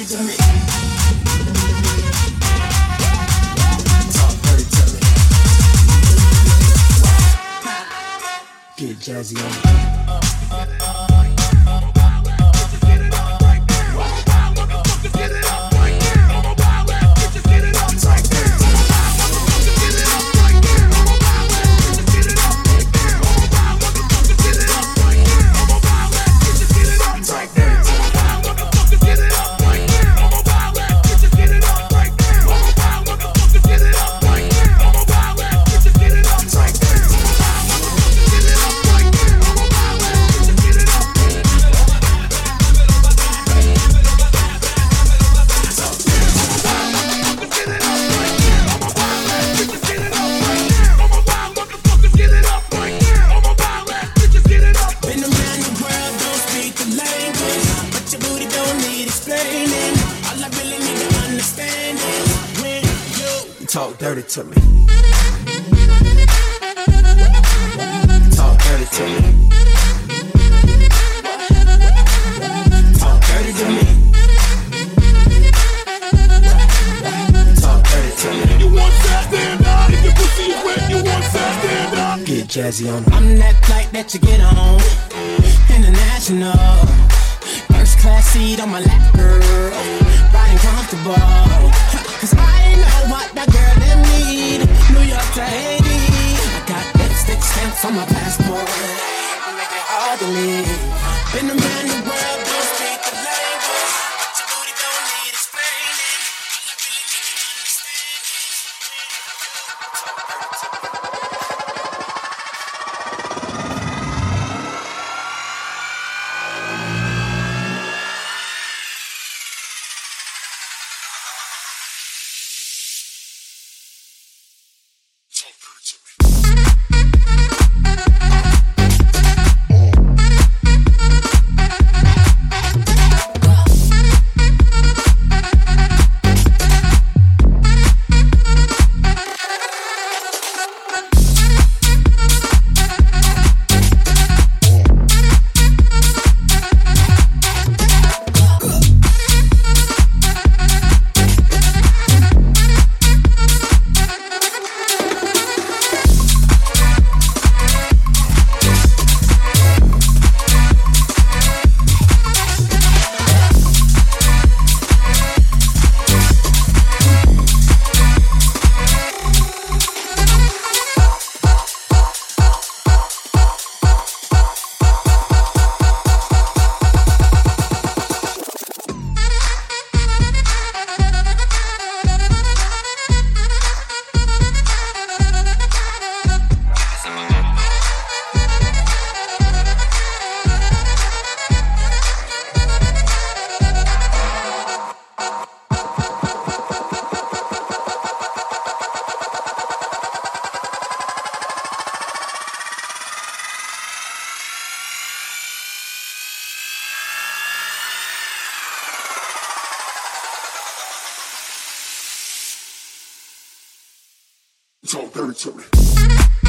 Get jazzy on. Explaining. All I really need to understand is when you talk dirty to me. Talk dirty to me. Talk dirty to me. Talk dirty to me. You want that stand up? If your pussy is wet, you want that stand up? Get jazzy on. I'm that flight that you get on. International. Seat on my lap, girl. Riding comfortable. Cause I know what that girl them need. New York to Haiti. I got lipstick stamps on my passport. I make it hard to leave. Been around the world, It's all dirty to me.